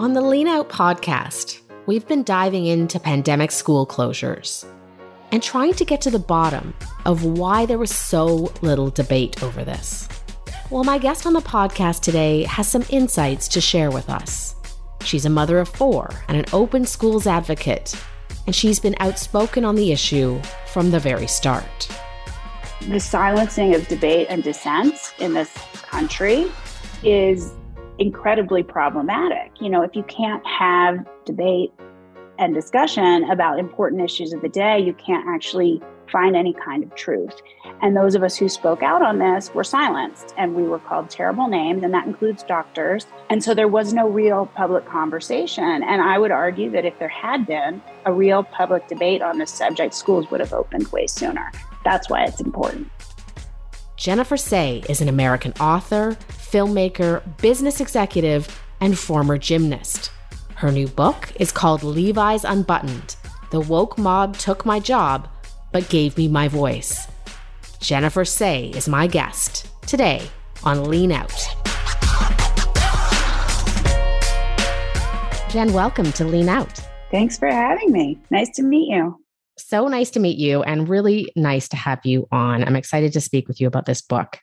On the Lean Out podcast, we've been diving into pandemic school closures and trying to get to the bottom of why there was so little debate over this. Well, my guest on the podcast today has some insights to share with us. She's a mother of four and an open schools advocate, and she's been outspoken on the issue from the very start. The silencing of debate and dissent in this country is incredibly problematic. You know, if you can't have debate and discussion about important issues of the day, you can't actually find any kind of truth. And those of us who spoke out on this were silenced and we were called terrible names, and that includes doctors. And so there was no real public conversation. And I would argue that if there had been a real public debate on this subject, schools would have opened way sooner. That's why it's important. Jennifer Sey is an American author, filmmaker, business executive, and former gymnast. Her new book is called Levi's Unbuttoned The Woke Mob Took My Job, but Gave Me My Voice. Jennifer Sey is my guest today on Lean Out. Jen, welcome to Lean Out. Thanks for having me. Nice to meet you. So nice to meet you and really nice to have you on. I'm excited to speak with you about this book.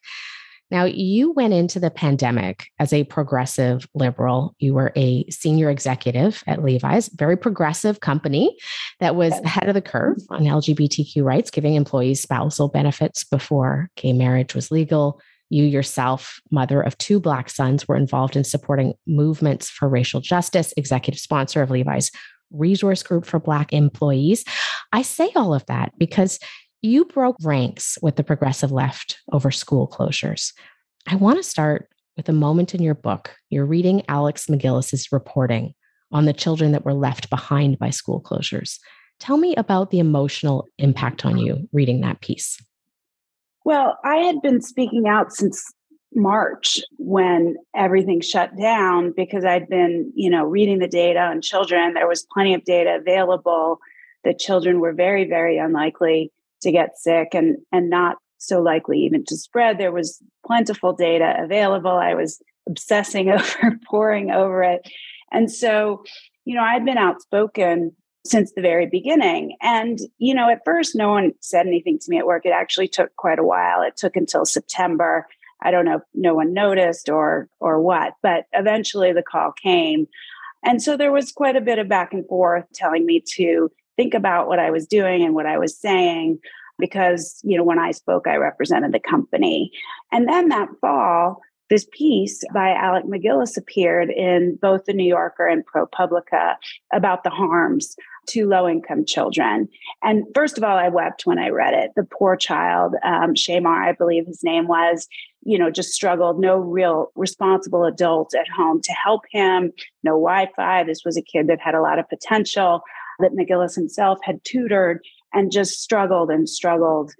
Now, you went into the pandemic as a progressive liberal. You were a senior executive at Levi's, very progressive company that was ahead of the curve on LGBTQ rights, giving employees spousal benefits before gay marriage was legal. You yourself, mother of two Black sons, were involved in supporting movements for racial justice, executive sponsor of Levi's resource group for Black employees. I say all of that because you broke ranks with the progressive left over school closures. I want to start with a moment in your book. You're reading Alex MacGillis's reporting on the children that were left behind by school closures. Tell me about the emotional impact on you reading that piece. Well, I had been speaking out since March when everything shut down because I'd been, you know, reading the data on children. There was plenty of data available that children were very, very unlikely to get sick and and not so likely even to spread. There was plentiful data available. I was obsessing over, poring over it. And so, you know, I'd been outspoken since the very beginning. And, you know, at first, no one said anything to me at work. It actually took quite a while. It took until September I don't know if no one noticed or or what, but eventually the call came. And so there was quite a bit of back and forth telling me to think about what I was doing and what I was saying because, you know, when I spoke I represented the company. And then that fall this piece by Alec MacGillis appeared in both the New Yorker and ProPublica about the harms to low income children. And first of all, I wept when I read it. The poor child, um, Shamar, I believe his name was, you know, just struggled, no real responsible adult at home to help him, no Wi Fi. This was a kid that had a lot of potential that MacGillis himself had tutored and just struggled and struggled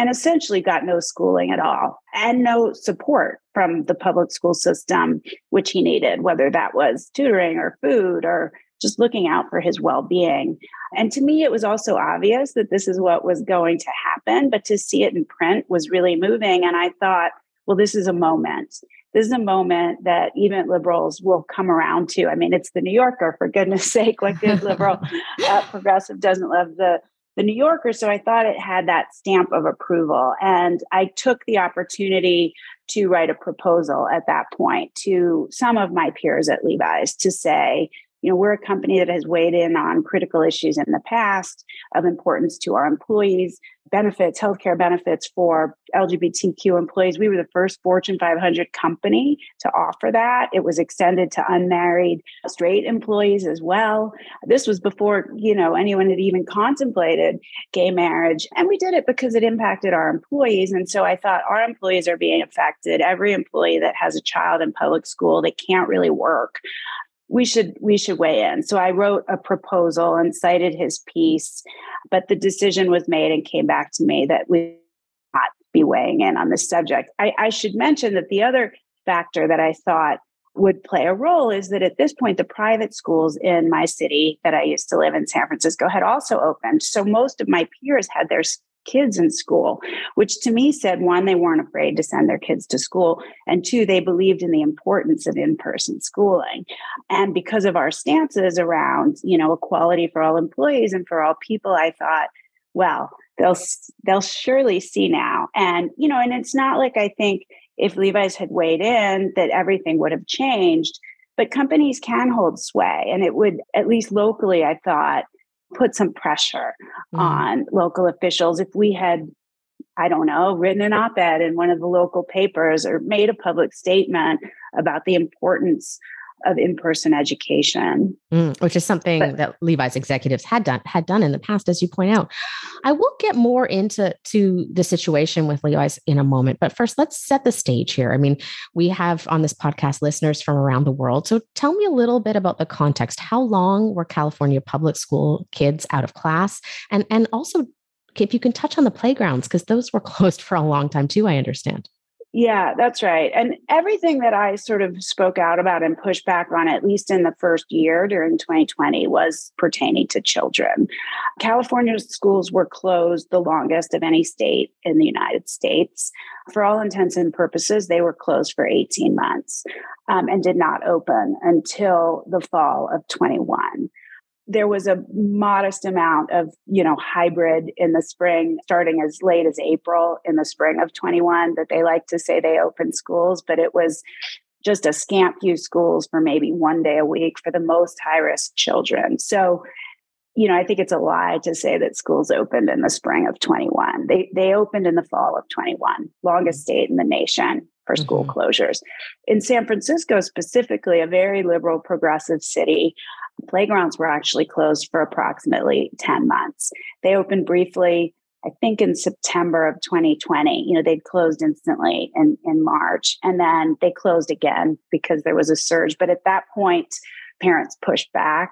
and essentially got no schooling at all and no support from the public school system, which he needed, whether that was tutoring or food or just looking out for his well being. And to me, it was also obvious that this is what was going to happen, but to see it in print was really moving. And I thought, well, this is a moment. This is a moment that even liberals will come around to. I mean, it's the New Yorker, for goodness sake. Like good liberal uh, progressive doesn't love the the New Yorker. So I thought it had that stamp of approval. And I took the opportunity to write a proposal at that point to some of my peers at Levi's to say, you know, we're a company that has weighed in on critical issues in the past of importance to our employees, benefits, healthcare benefits for LGBTQ employees. We were the first Fortune 500 company to offer that. It was extended to unmarried straight employees as well. This was before, you know, anyone had even contemplated gay marriage. And we did it because it impacted our employees. And so I thought our employees are being affected. Every employee that has a child in public school, they can't really work we should we should weigh in. So i wrote a proposal and cited his piece but the decision was made and came back to me that we not be weighing in on this subject. I, I should mention that the other factor that i thought would play a role is that at this point the private schools in my city that i used to live in san francisco had also opened. So most of my peers had their kids in school, which to me said one, they weren't afraid to send their kids to school, and two, they believed in the importance of in person schooling. And because of our stances around, you know, equality for all employees and for all people, I thought, well, they'll they'll surely see now. And you know, and it's not like I think if Levi's had weighed in that everything would have changed, but companies can hold sway, and it would at least locally, I thought, put some pressure mm. on local officials if we had I don't know, written an op ed in one of the local papers or made a public statement about the importance of in-person education. Mm, which is something but, that levi's executives had done had done in the past as you point out. I will get more into to the situation with levi's in a moment but first let's set the stage here. I mean we have on this podcast listeners from around the world. So tell me a little bit about the context. How long were california public school kids out of class? And and also if you can touch on the playgrounds because those were closed for a long time too i understand yeah, that's right. And everything that I sort of spoke out about and pushed back on, at least in the first year during 2020, was pertaining to children. California's schools were closed the longest of any state in the United States. For all intents and purposes, they were closed for 18 months um, and did not open until the fall of 21 there was a modest amount of you know hybrid in the spring starting as late as april in the spring of 21 that they like to say they opened schools but it was just a scant few schools for maybe one day a week for the most high risk children. So you know i think it's a lie to say that schools opened in the spring of 21 they they opened in the fall of 21 longest state in the nation for school mm-hmm. closures. In san francisco specifically a very liberal progressive city playgrounds were actually closed for approximately 10 months. They opened briefly, I think in September of 2020. You know, they'd closed instantly in, in March and then they closed again because there was a surge. But at that point, parents pushed back.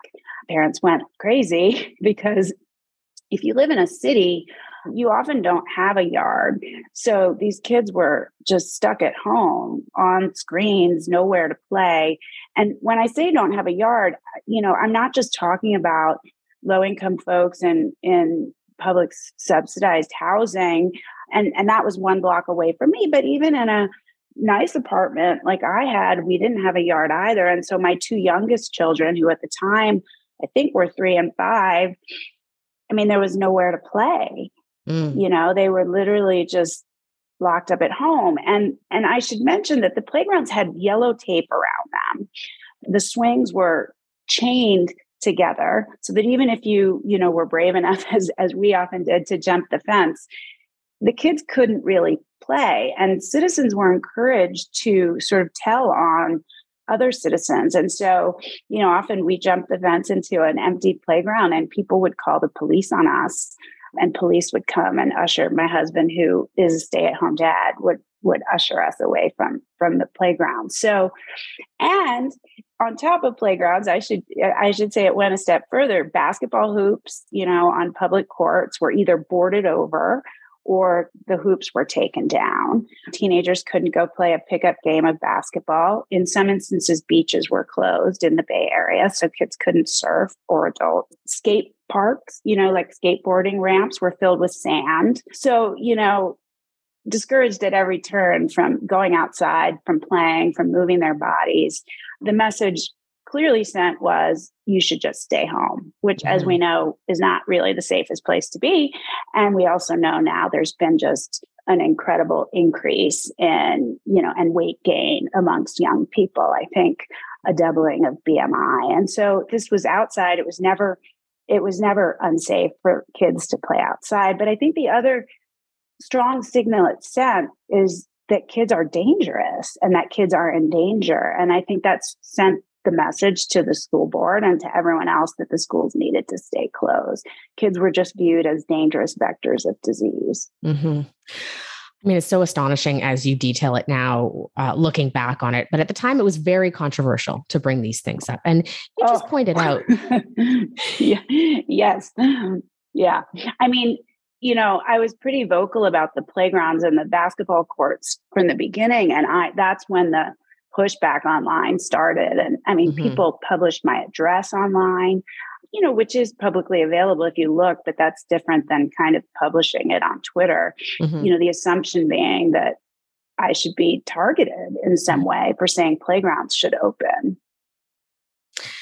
Parents went crazy because if you live in a city you often don't have a yard. So these kids were just stuck at home on screens, nowhere to play. And when I say don't have a yard, you know, I'm not just talking about low income folks and in public subsidized housing and and that was one block away from me, but even in a nice apartment like I had, we didn't have a yard either. And so my two youngest children who at the time I think were 3 and 5 I mean, there was nowhere to play. Mm. You know, they were literally just locked up at home. And and I should mention that the playgrounds had yellow tape around them. The swings were chained together so that even if you, you know, were brave enough as as we often did to jump the fence, the kids couldn't really play and citizens were encouraged to sort of tell on other citizens. And so, you know, often we jumped the fence into an empty playground and people would call the police on us and police would come and usher my husband who is a stay-at-home dad would would usher us away from from the playground. So and on top of playgrounds i should i should say it went a step further. Basketball hoops you know on public courts were either boarded over or the hoops were taken down. Teenagers couldn't go play a pickup game of basketball. In some instances, beaches were closed in the Bay Area, so kids couldn't surf or adult. Skate parks, you know, like skateboarding ramps were filled with sand. So, you know, discouraged at every turn from going outside, from playing, from moving their bodies. The message clearly sent was you should just stay home, which, mm-hmm. as we know, is not really the safest place to be. And we also know now there's been just an incredible increase in, you know, and weight gain amongst young people. I think a doubling of BMI. And so this was outside. It was never, it was never unsafe for kids to play outside. But I think the other strong signal it sent is that kids are dangerous and that kids are in danger. And I think that's sent the message to the school board and to everyone else that the schools needed to stay closed. Kids were just viewed as dangerous vectors of disease. Mm-hmm. I mean, it's so astonishing as you detail it now, uh, looking back on it. But at the time, it was very controversial to bring these things up. And you just oh. pointed out. yeah. Yes. Yeah. I mean, you know, I was pretty vocal about the playgrounds and the basketball courts from the beginning. And I that's when the pushback online started. And I mean, mm-hmm. people published my address online. you know, which is publicly available if you look, but that's different than kind of publishing it on Twitter. Mm-hmm. You know, the assumption being that I should be targeted in some mm-hmm. way for saying playgrounds should open.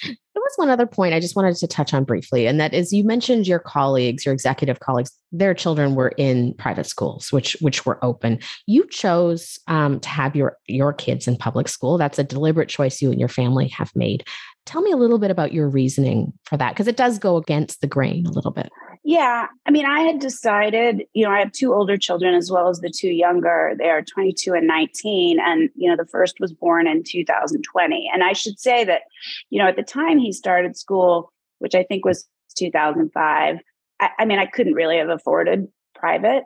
There was one other point I just wanted to touch on briefly, and that is you mentioned your colleagues, your executive colleagues, their children were in private schools, which which were open. You chose um, to have your your kids in public school. That's a deliberate choice you and your family have made. Tell me a little bit about your reasoning for that, because it does go against the grain a little bit. Yeah. I mean, I had decided, you know, I have two older children as well as the two younger. They are 22 and 19. And, you know, the first was born in 2020. And I should say that, you know, at the time he started school, which I think was 2005, I, I mean, I couldn't really have afforded private.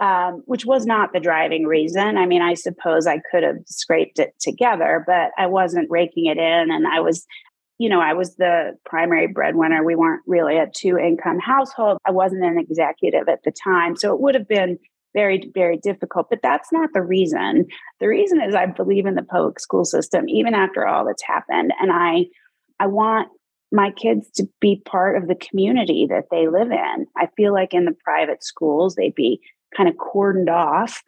Um, which was not the driving reason. I mean, I suppose I could have scraped it together, but I wasn't raking it in. And I was you know, I was the primary breadwinner. We weren't really a two income household. I wasn't an executive at the time. So it would have been very, very difficult. But that's not the reason. The reason is I believe in the public school system, even after all that's happened. And I I want my kids to be part of the community that they live in. I feel like in the private schools, they'd be kind of cordoned off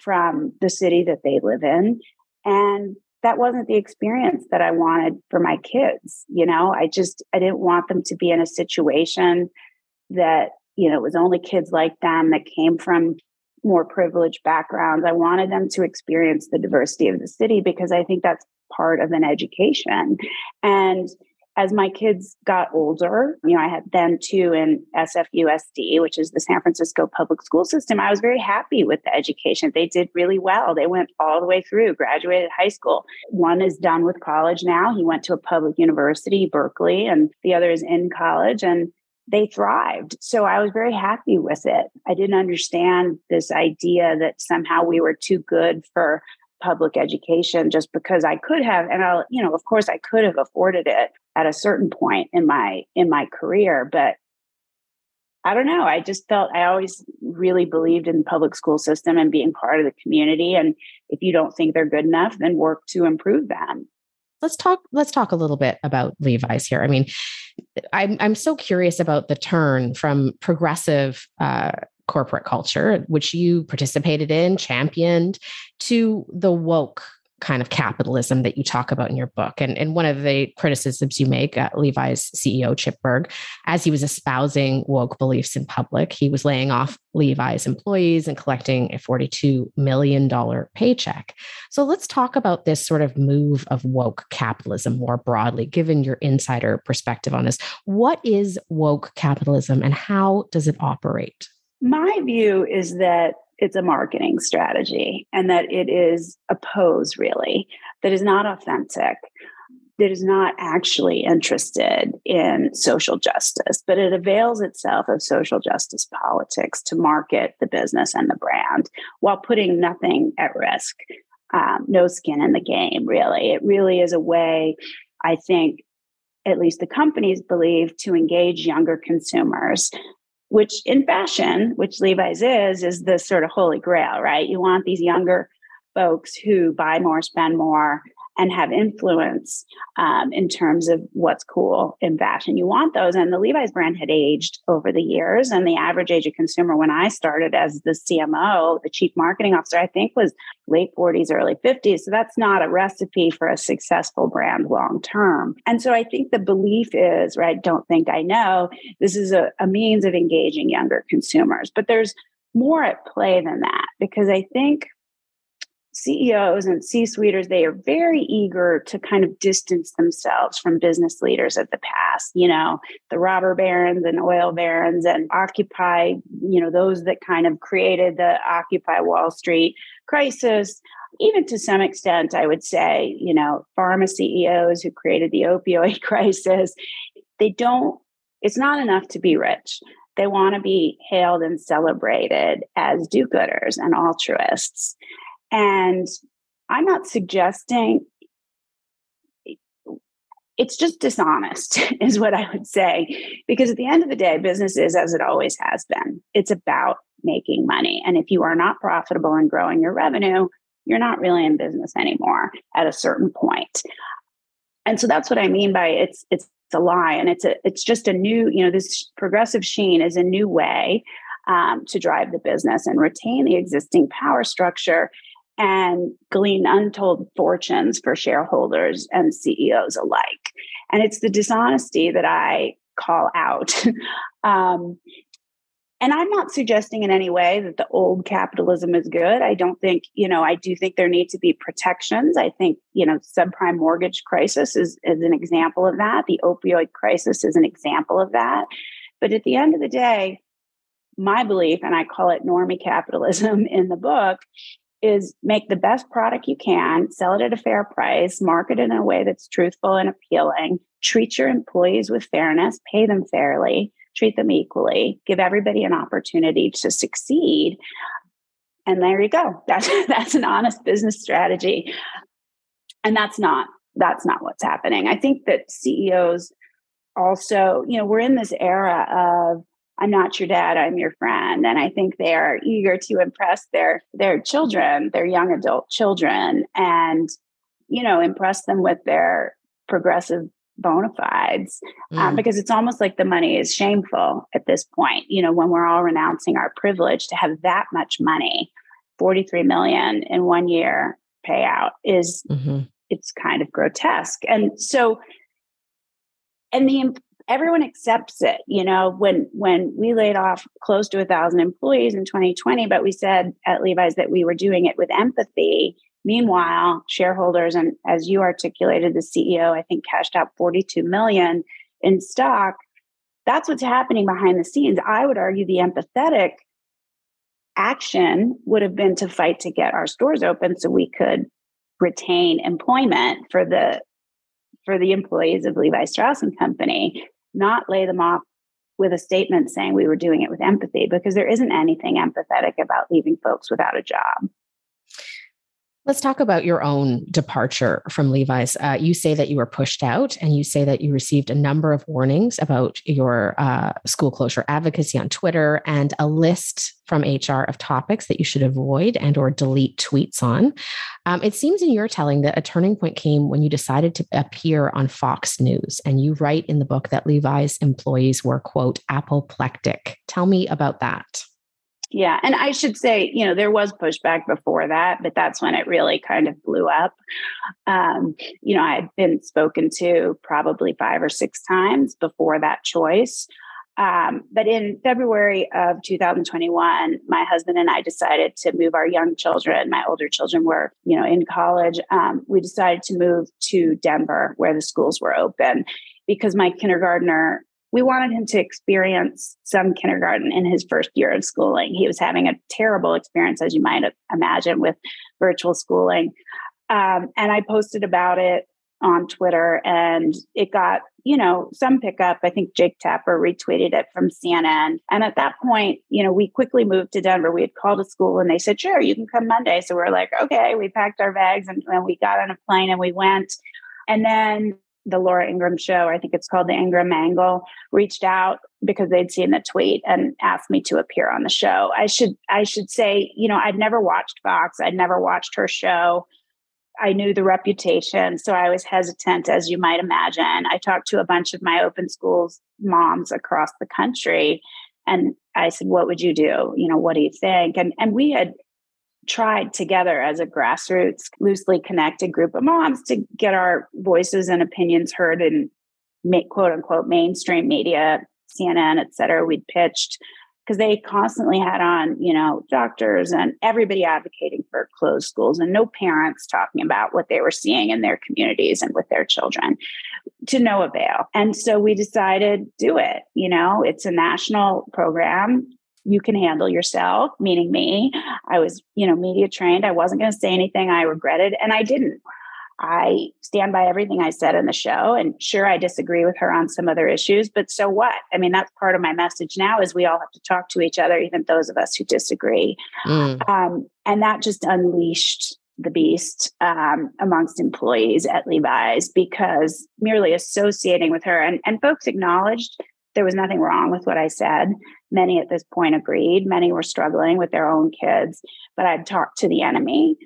from the city that they live in. And that wasn't the experience that I wanted for my kids. You know, I just, I didn't want them to be in a situation that, you know, it was only kids like them that came from more privileged backgrounds. I wanted them to experience the diversity of the city because I think that's part of an education. And as my kids got older, you know, I had them too in SFUSD, which is the San Francisco public school system. I was very happy with the education. They did really well. They went all the way through, graduated high school. One is done with college now. He went to a public university, Berkeley, and the other is in college. And they thrived. So I was very happy with it. I didn't understand this idea that somehow we were too good for public education just because I could have and I'll you know of course I could have afforded it at a certain point in my in my career but I don't know I just felt I always really believed in the public school system and being part of the community and if you don't think they're good enough then work to improve them. Let's talk let's talk a little bit about levi's here. I mean i'm, I'm so curious about the turn from progressive uh, corporate culture, which you participated in, championed, to the woke kind of capitalism that you talk about in your book. And, and one of the criticisms you make at Levi's CEO, Chip Bergh, as he was espousing woke beliefs in public, he was laying off Levi's employees and collecting a $42 million paycheck. So let's talk about this sort of move of woke capitalism more broadly, given your insider perspective on this. What is woke capitalism and how does it operate? My view is that it's a marketing strategy and that it is a pose, really, that is not authentic, that is not actually interested in social justice, but it avails itself of social justice politics to market the business and the brand while putting nothing at risk. Um, no skin in the game, really. It really is a way, I think, at least the companies believe, to engage younger consumers which in fashion, which Levi's is, is the sort of holy grail, right? You want these younger folks who buy more, spend more, and have influence um, in terms of what's cool in fashion. You want those. And the Levi's brand had aged over the years. And the average age of consumer when I started as the CMO, the chief marketing officer, I think was late 40s, early 50s. So that's not a recipe for a successful brand long term. And so I think the belief is, right, don't think I know, this is a, a means of engaging younger consumers. But there's more at play than that because I think CEOs and C suiters, they are very eager to kind of distance themselves from business leaders of the past, you know, the robber barons and oil barons and Occupy, you know, those that kind of created the Occupy Wall Street crisis. Even to some extent, I would say, you know, pharma CEOs who created the opioid crisis, they don't, it's not enough to be rich. They want to be hailed and celebrated as do gooders and altruists. And I'm not suggesting it's just dishonest, is what I would say. Because at the end of the day, business is as it always has been it's about making money. And if you are not profitable and growing your revenue, you're not really in business anymore at a certain point. And so that's what I mean by it's it's a lie and it's a it's just a new you know this progressive sheen is a new way um, to drive the business and retain the existing power structure and glean untold fortunes for shareholders and CEOs alike. And it's the dishonesty that I call out. um, and I'm not suggesting in any way that the old capitalism is good. I don't think, you know, I do think there need to be protections. I think, you know, subprime mortgage crisis is, is an example of that. The opioid crisis is an example of that. But at the end of the day, my belief, and I call it normie capitalism in the book, is make the best product you can, sell it at a fair price, market it in a way that's truthful and appealing, treat your employees with fairness, pay them fairly, treat them equally, give everybody an opportunity to succeed. And there you go. That's that's an honest business strategy. And that's not that's not what's happening. I think that CEOs also, you know, we're in this era of I'm not your dad, I'm your friend. And I think they are eager to impress their their children, their young adult children, and you know, impress them with their progressive bona fides um, mm. um, because it's almost like the money is shameful at this point you know when we're all renouncing our privilege to have that much money 43 million in one year payout is mm-hmm. it's kind of grotesque and so and the everyone accepts it you know when when we laid off close to a thousand employees in 2020 but we said at levi's that we were doing it with empathy Meanwhile, shareholders and as you articulated, the CEO, I think cashed out 42 million in stock. That's what's happening behind the scenes. I would argue the empathetic action would have been to fight to get our stores open so we could retain employment for the for the employees of Levi Strauss and Company, not lay them off with a statement saying we were doing it with empathy because there isn't anything empathetic about leaving folks without a job. Let's talk about your own departure from Levi's. Uh, you say that you were pushed out, and you say that you received a number of warnings about your uh, school closure advocacy on Twitter, and a list from HR of topics that you should avoid and or delete tweets on. Um, it seems in your telling that a turning point came when you decided to appear on Fox News, and you write in the book that Levi's employees were quote apoplectic. Tell me about that. Yeah. And I should say, you know, there was pushback before that, but that's when it really kind of blew up. Um, you know, I had been spoken to probably five or six times before that choice. Um, but in February of 2021, my husband and I decided to move our young children. My older children were, you know, in college. Um, we decided to move to Denver, where the schools were open, because my kindergartner we wanted him to experience some kindergarten in his first year of schooling. He was having a terrible experience, as you might imagine, with virtual schooling. Um, and I posted about it on Twitter and it got, you know, some pickup. I think Jake Tapper retweeted it from CNN. And at that point, you know, we quickly moved to Denver. We had called a school and they said, sure, you can come Monday. So we are like, okay, we packed our bags and, and we got on a plane and we went. And then the Laura Ingraham show, I think it's called the Ingraham Angle, reached out because they'd seen the tweet and asked me to appear on the show. I should I should say, you know, I'd never watched Fox, I'd never watched her show. I knew the reputation, so I was hesitant, as you might imagine. I talked to a bunch of my open schools moms across the country, and I said, "What would you do? You know, what do you think?" And and we had tried together as a grassroots, loosely connected group of moms to get our voices and opinions heard in make quote unquote mainstream media, CNN, et cetera. We'd pitched because they constantly had on, you know, doctors and everybody advocating for closed schools and no parents talking about what they were seeing in their communities and with their children to no avail. And so we decided do it, you know, it's a national program you can handle yourself, meaning me. I was, you know, media trained. I wasn't going to say anything I regretted, and I didn't. I stand by everything I said in the show. And sure, I disagree with her on some other issues, but so what? I mean, that's part of my message now is we all have to talk to each other, even those of us who disagree. Mm. Um, and that just unleashed the beast um, amongst employees at Levi's because merely associating with her and, and folks acknowledged there was nothing wrong with what I said. Many at this point agreed. Many were struggling with their own kids, but I'd talked to the enemy.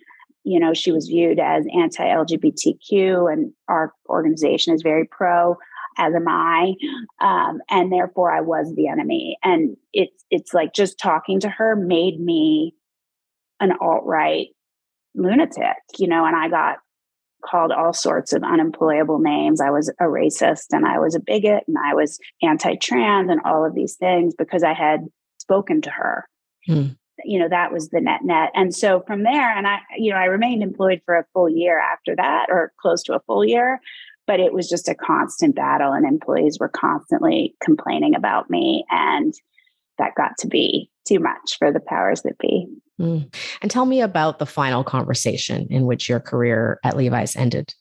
You know, she was viewed as anti LGBTQ, and our organization is very pro. as am I, um, and therefore I was the enemy. And it's it's like just talking to her made me an alt right lunatic, you know. And I got called all sorts of unemployable names. I was a racist, and I was a bigot, and I was anti-trans, and all of these things because I had spoken to her. Hmm you know that was the net net and so from there and i you know i remained employed for a full year after that or close to a full year but it was just a constant battle and employees were constantly complaining about me and that got to be too much for the powers that be mm. and tell me about the final conversation in which your career at levi's ended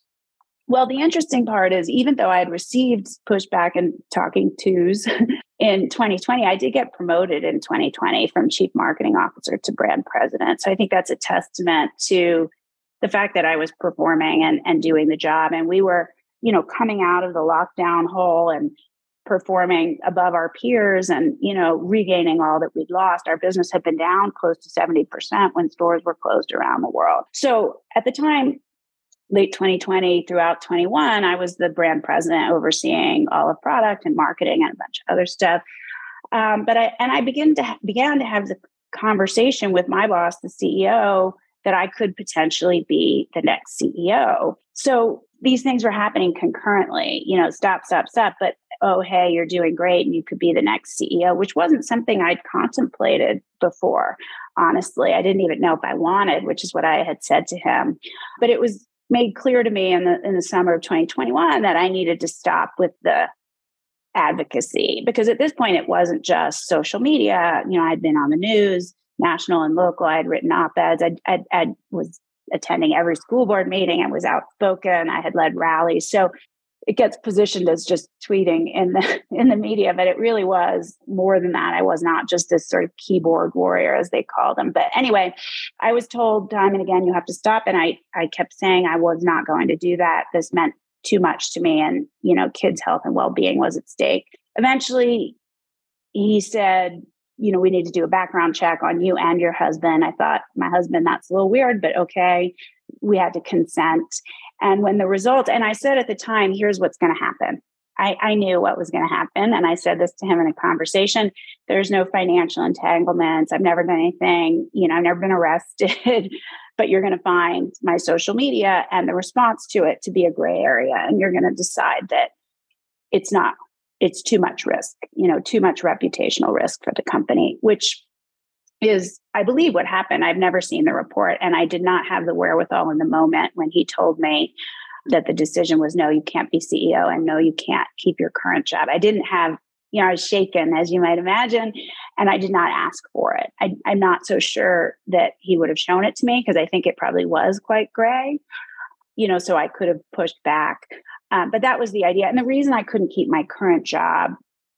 well, the interesting part is, even though I had received pushback and talking twos in 2020, I did get promoted in 2020 from chief marketing officer to brand president. So I think that's a testament to the fact that I was performing and, and doing the job. And we were, you know, coming out of the lockdown hole and performing above our peers and you know regaining all that we'd lost. Our business had been down close to 70% when stores were closed around the world. So at the time late 2020 throughout 21 i was the brand president overseeing all of product and marketing and a bunch of other stuff. Um, but i and i began to began to have the conversation with my boss the ceo that i could potentially be the next ceo so these things were happening concurrently you know stop stop stop but oh hey you're doing great and you could be the next ceo which wasn't something i'd contemplated before honestly i didn't even know if i wanted which is what i had said to him but it was made clear to me in the in the summer of 2021 that I needed to stop with the advocacy because at this point it wasn't just social media. You know, I'd been on the news, national and local. I had written op-eds. I, I, I was attending every school board meeting and was outspoken. I had led rallies. So it gets positioned as just tweeting in the in the media but it really was more than that. I was not just this sort of keyboard warrior as they call them. But anyway i was told time and again you have to stop. And i i kept saying i was not going to do that. This meant too much to me and you know kids health and well-being was at stake. Eventually he said you know we need to do a background check on you and your husband i thought my husband that's a little weird but okay we had to consent. And when the result, and I said at the time, here's what's going to happen. I, I, knew what was going to happen. And I said this to him in a conversation. There's no financial entanglements. I've never done anything, you know, I've never been arrested, but you're going to find my social media and the response to it to be a gray area. And you're going to decide that it's not, it's too much risk, you know, too much reputational risk for the company, which is I believe what happened. I've never seen the report and I did not have the wherewithal in the moment when he told me that the decision was no, you can't be CEO and no, you can't keep your current job. I didn't have, you know, I was shaken as you might imagine, and I did not ask for it. I, am not so sure that he would have shown it to me because I think it probably was quite gray, you know, so I could have pushed back. Um, but that was the idea. And the reason I couldn't keep my current job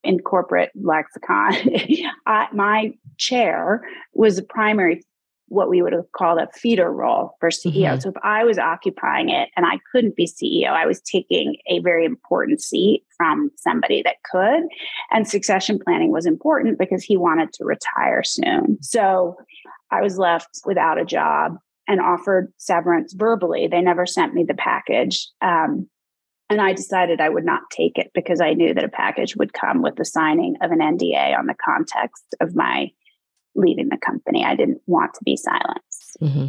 in corporate lexicon, I, my chair was a primary, what we would have called a feeder role for CEO. Mm-hmm. So if I was occupying it and I couldn't be CEO, I was taking a very important seat from somebody that could. And succession planning was important because he wanted to retire soon. So I was left without a job and offered severance verbally. They never sent me the package. Um, and I decided I would not take it because I knew that a package would come with the signing of an NDA on the context of my leaving the company. I didn't want to be silenced. Mm-hmm.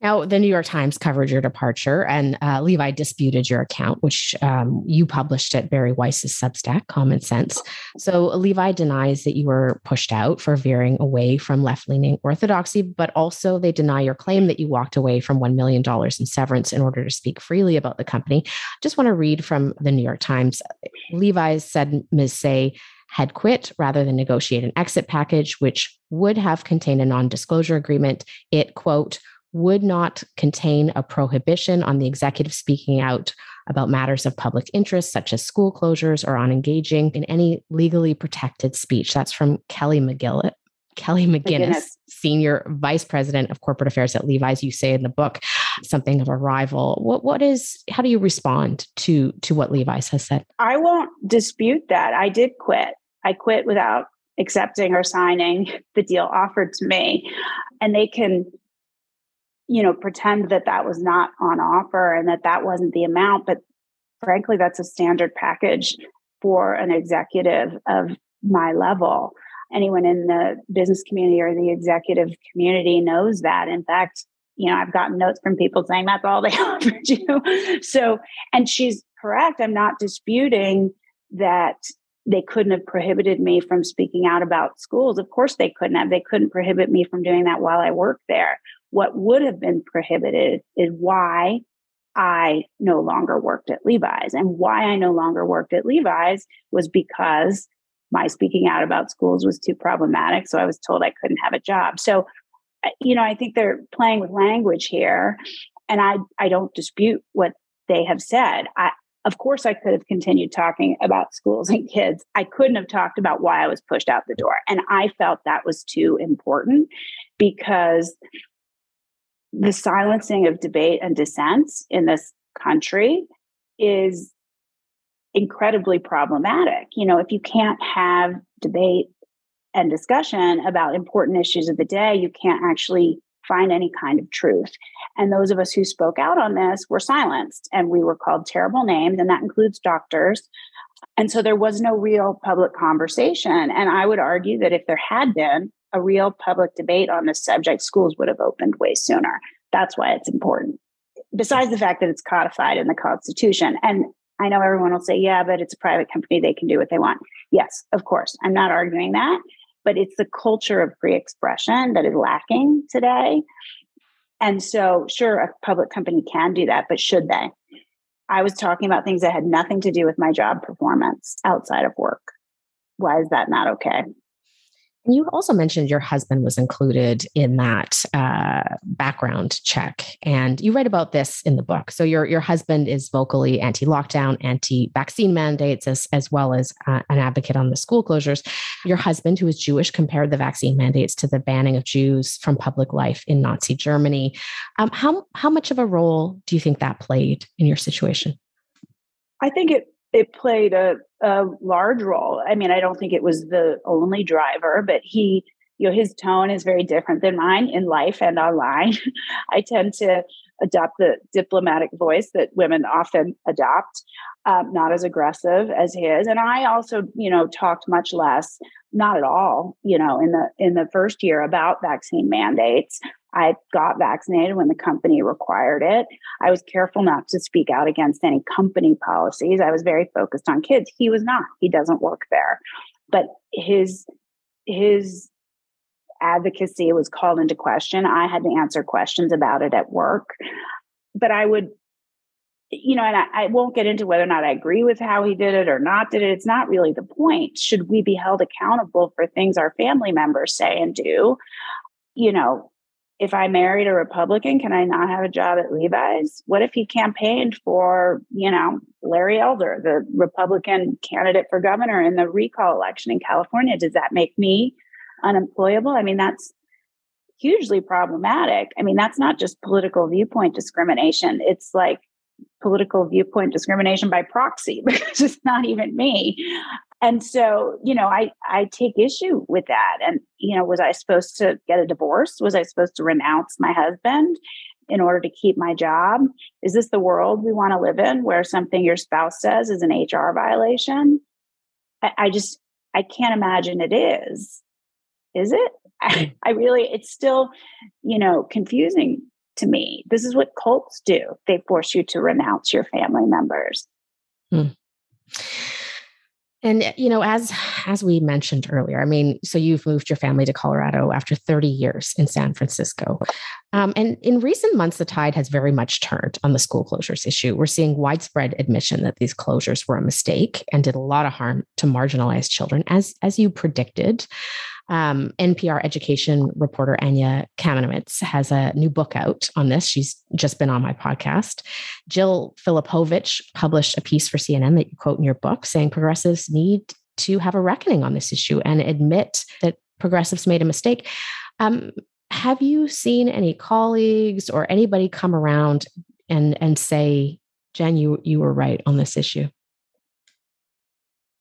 Now, the New York Times covered your departure, and uh, Levi disputed your account, which um, you published at Bari Weiss's Substack, Common Sense. So, Levi denies that you were pushed out for veering away from left leaning orthodoxy, but also they deny your claim that you walked away from $1 million in severance in order to speak freely about the company. Just want to read from the New York Times. Levi said Ms. Sey had quit rather than negotiate an exit package, which would have contained a non disclosure agreement. It, quote, would not contain a prohibition on the executive speaking out about matters of public interest, such as school closures, or on engaging in any legally protected speech. That's from Kelly McGillis. Kelly McGinnis, McGinnis, Senior Vice President of Corporate Affairs at Levi's. You say in the book something of a rival. What what is how do you respond to to what Levi's has said? I won't dispute that. I did quit. I quit without accepting or signing the deal offered to me. And they can you know pretend that that was not on offer and that that wasn't the amount but frankly, that's a standard package for an executive of my level. Anyone in the business community or the executive community knows that. In fact, you know, I've gotten notes from people saying that's all they offered you. So, and she's correct. I'm not disputing that they couldn't have prohibited me from speaking out about schools. Of course, they couldn't have. They couldn't prohibit me from doing that while I worked there. What would have been prohibited is why I no longer worked at Levi's. And why I no longer worked at Levi's was because my speaking out about schools was too problematic. So I was told I couldn't have a job. So, you know, I think they're playing with language here. And I, I don't dispute what they have said. I, of course, I could have continued talking about schools and kids. I couldn't have talked about why I was pushed out the door. And I felt that was too important because the silencing of debate and dissent in this country is incredibly problematic. You know, if you can't have debate and discussion about important issues of the day, you can't actually find any kind of truth. And those of us who spoke out on this were silenced and we were called terrible names, and that includes doctors. And so there was no real public conversation. And I would argue that if there had been a real public debate on this subject, schools would have opened way sooner. That's why it's important. Besides the fact that it's codified in the Constitution. And I know everyone will say, yeah, but it's a private company. They can do what they want. Yes, of course. I'm not arguing that. But it's the culture of free expression that is lacking today. And so, sure, a public company can do that, but should they? I was talking about things that had nothing to do with my job performance outside of work. Why is that not okay? You also mentioned your husband was included in that uh, background check, and you write about this in the book. So your your husband is vocally anti-lockdown, anti-vaccine mandates, as as well as uh, an advocate on the school closures. Your husband, who is Jewish, compared the vaccine mandates to the banning of Jews from public life in Nazi Germany. Um, how how much of a role do you think that played in your situation? I think it it played a, a large role. I mean, I don't think it was the only driver, but he, you know, his tone is very different than mine in life and online. I tend to adopt the diplomatic voice that women often adopt, um, not as aggressive as his. And I also, you know, talked much less, not at all, you know, in the in the first year about vaccine mandates. I got vaccinated when the company required it. I was careful not to speak out against any company policies. I was very focused on kids. He was not. He doesn't work there. But his his advocacy was called into question. I had to answer questions about it at work. But I would you know, and I, I, won't get into whether or not I agree with how he did it or not did it. It's not really the point. Should we be held accountable for things our family members say and do? You know, if I married a Republican, can I not have a job at Levi's? What if he campaigned for, you know, Larry Elder, the Republican candidate for governor in the recall election in California? Does that make me unemployable? I mean, that's hugely problematic. I mean, that's not just political viewpoint discrimination. It's like political viewpoint discrimination by proxy because it's not even me. And so you know i i take issue with that. And you know was i supposed to get a divorce? Was i supposed to renounce my husband in order to keep my job? Is this the world we want to live in where something your spouse says is an hr violation? I, I just i can't imagine it is. Is it? I, I really it's still you know confusing to me this is what cults do they force you to renounce your family members hmm. And you know, as as we mentioned earlier, I mean, so you've moved your family to Colorado after 30 years in San Francisco. Um, and in recent months, the tide has very much turned on the school closures issue. We're seeing widespread admission that these closures were a mistake and did a lot of harm to marginalized children, as as you predicted. Um, NPR education reporter Anya Kamenetz has a new book out on this. She's just been on my podcast. Jill Filipovic published a piece for CNN that you quote in your book saying progressives need to have a reckoning on this issue and admit that progressives made a mistake. Um, have you seen any colleagues or anybody come around and and say, Jen, you you were right on this issue?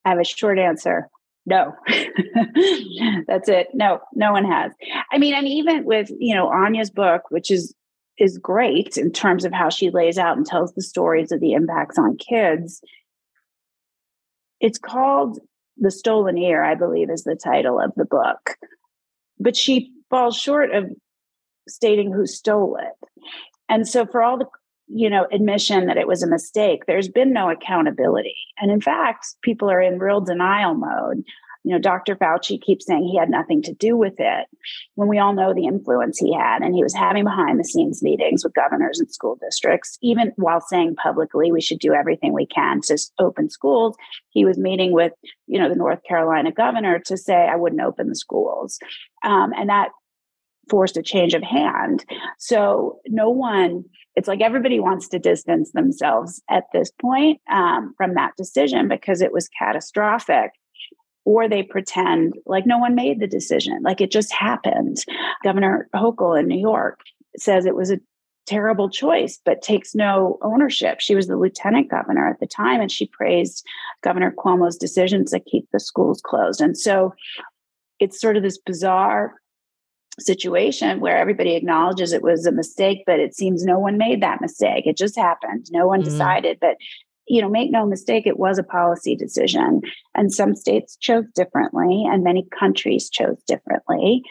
I have a short answer no that's it no no one has i mean and even with you know anya's book which is is great in terms of how she lays out and tells the stories of the impacts on kids. It's called The Stolen Year I believe, is the title of the book. But she falls short of stating who stole it. And so, for all the you know admission that it was a mistake there's been no accountability and in fact people are in real denial mode you know, Dr. Fauci keeps saying he had nothing to do with it when we all know the influence he had. And he was having behind the scenes meetings with governors and school districts, even while saying publicly we should do everything we can to open schools. He was meeting with, you know, the North Carolina governor to say, I wouldn't open the schools. Um, and that forced a change of hand. So no one, it's like everybody wants to distance themselves at this point um, from that decision because it was catastrophic or they pretend like no one made the decision, like it just happened. Governor Hochul in New York says it was a terrible choice, but takes no ownership. She was the lieutenant governor at the time, and she praised Governor Cuomo's decision to keep the schools closed. And so it's sort of this bizarre situation where everybody acknowledges it was a mistake, but it seems no one made that mistake. It just happened. No one mm-hmm. decided, but you know, make no mistake, it was a policy decision. And some states chose differently, and many countries chose differently.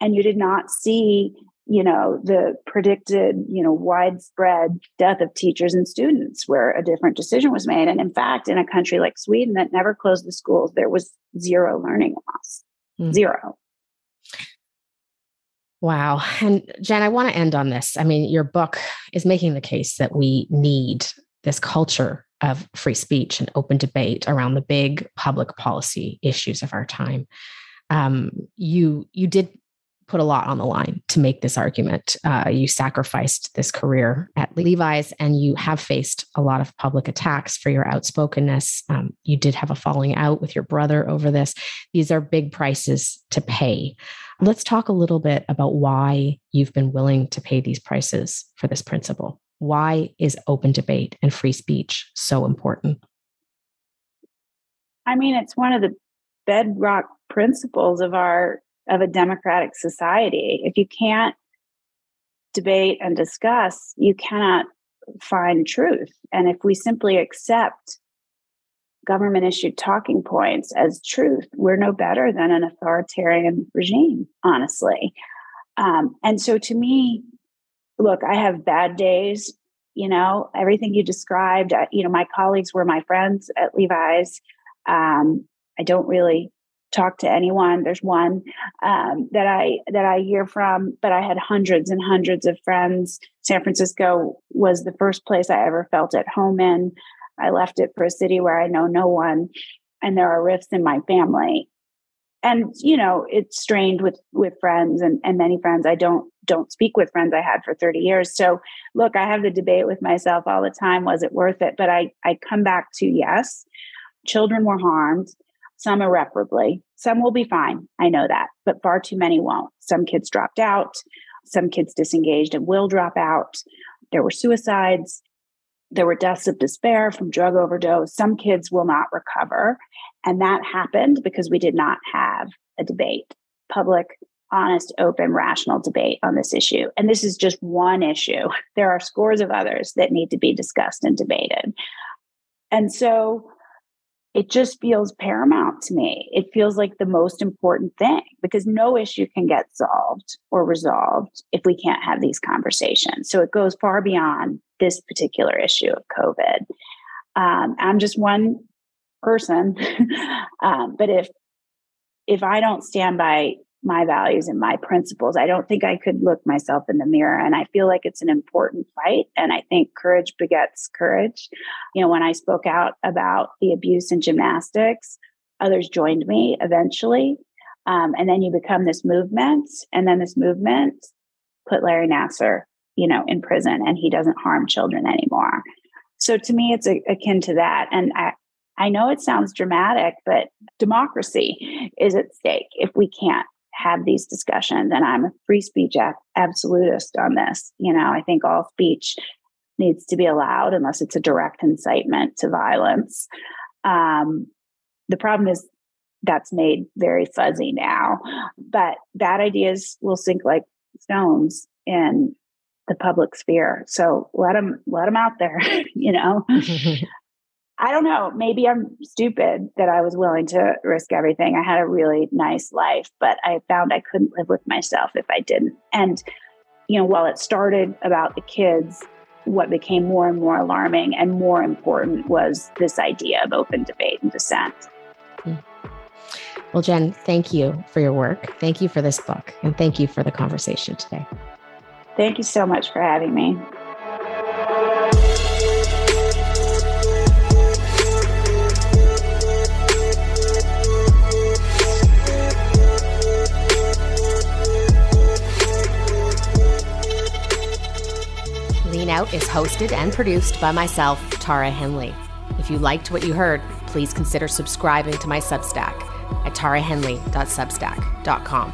And you did not see, you know, the predicted, you know, widespread death of teachers and students where a different decision was made. And in fact, in a country like Sweden that never closed the schools, there was zero learning loss. Mm. Zero. Wow. And Jen, I want to end on this. I mean, your book is making the case that we need this culture of free speech and open debate around the big public policy issues of our time. Um, you you did put a lot on the line to make this argument. Uh, you sacrificed this career at Levi's, and you have faced a lot of public attacks for your outspokenness. Um, you did have a falling out with your brother over this. These are big prices to pay. Let's talk a little bit about why you've been willing to pay these prices for this principle. Why is open debate and free speech so important? I mean, it's one of the bedrock principles of our of a democratic society. If you can't debate and discuss, you cannot find truth. And if we simply accept government issued talking points as truth, we're no better than an authoritarian regime, honestly. Um, and so to me, look, I have bad days, you know, everything you described. You know, my colleagues were my friends at Levi's. Um, I don't really talk to anyone. There's one um, that I that I hear from, but I had hundreds and hundreds of friends. San Francisco was the first place I ever felt at home in. I left it for a city where I know no one, and there are rifts in my family. And you know it's strained with with friends and and many friends. I don't don't speak with friends i had for 30 years. So look i have the debate with myself all the time was it worth it? But i i come back to yes children were harmed some irreparably. Some will be fine i know that but far too many won't. Some kids dropped out some kids disengaged and will drop out. There were suicides there were deaths of despair from drug overdose. Some kids will not recover. And that happened because we did not have a debate, public, honest, open, rational debate on this issue. And this is just one issue. There are scores of others that need to be discussed and debated. And so it just feels paramount to me. It feels like the most important thing because no issue can get solved or resolved if we can't have these conversations. So it goes far beyond this particular issue of COVID. Um, I'm just one person, um, but if if I don't stand by my values and my principles. I don't think I could look myself in the mirror. And I feel like it's an important fight. And I think courage begets courage. You know, when I spoke out about the abuse in gymnastics, others joined me eventually. Um, and then you become this movement. And then this movement put Larry Nassar, you know, in prison and he doesn't harm children anymore. So to me, it's a, akin to that. And I, I know it sounds dramatic, but democracy is at stake if we can't have these discussions. And I'm a free speech absolutist on this. You know, I think all speech needs to be allowed unless it's a direct incitement to violence. Um, the problem is that's made very fuzzy now, but bad ideas will sink like stones in the public sphere. So let them let them out there, you know. I don't know. Maybe I'm stupid that I was willing to risk everything. I had a really nice life, but I found I couldn't live with myself if I didn't. And, you know, while it started about the kids, what became more and more alarming and more important was this idea of open debate and dissent. Hmm. Well, Jen, thank you for your work. Thank you for this book. And thank you for the conversation today. Thank you so much for having me. Lean Out is hosted and produced by myself, Tara Henley. If you liked what you heard, please consider subscribing to my Substack at tarahenley.substack.com.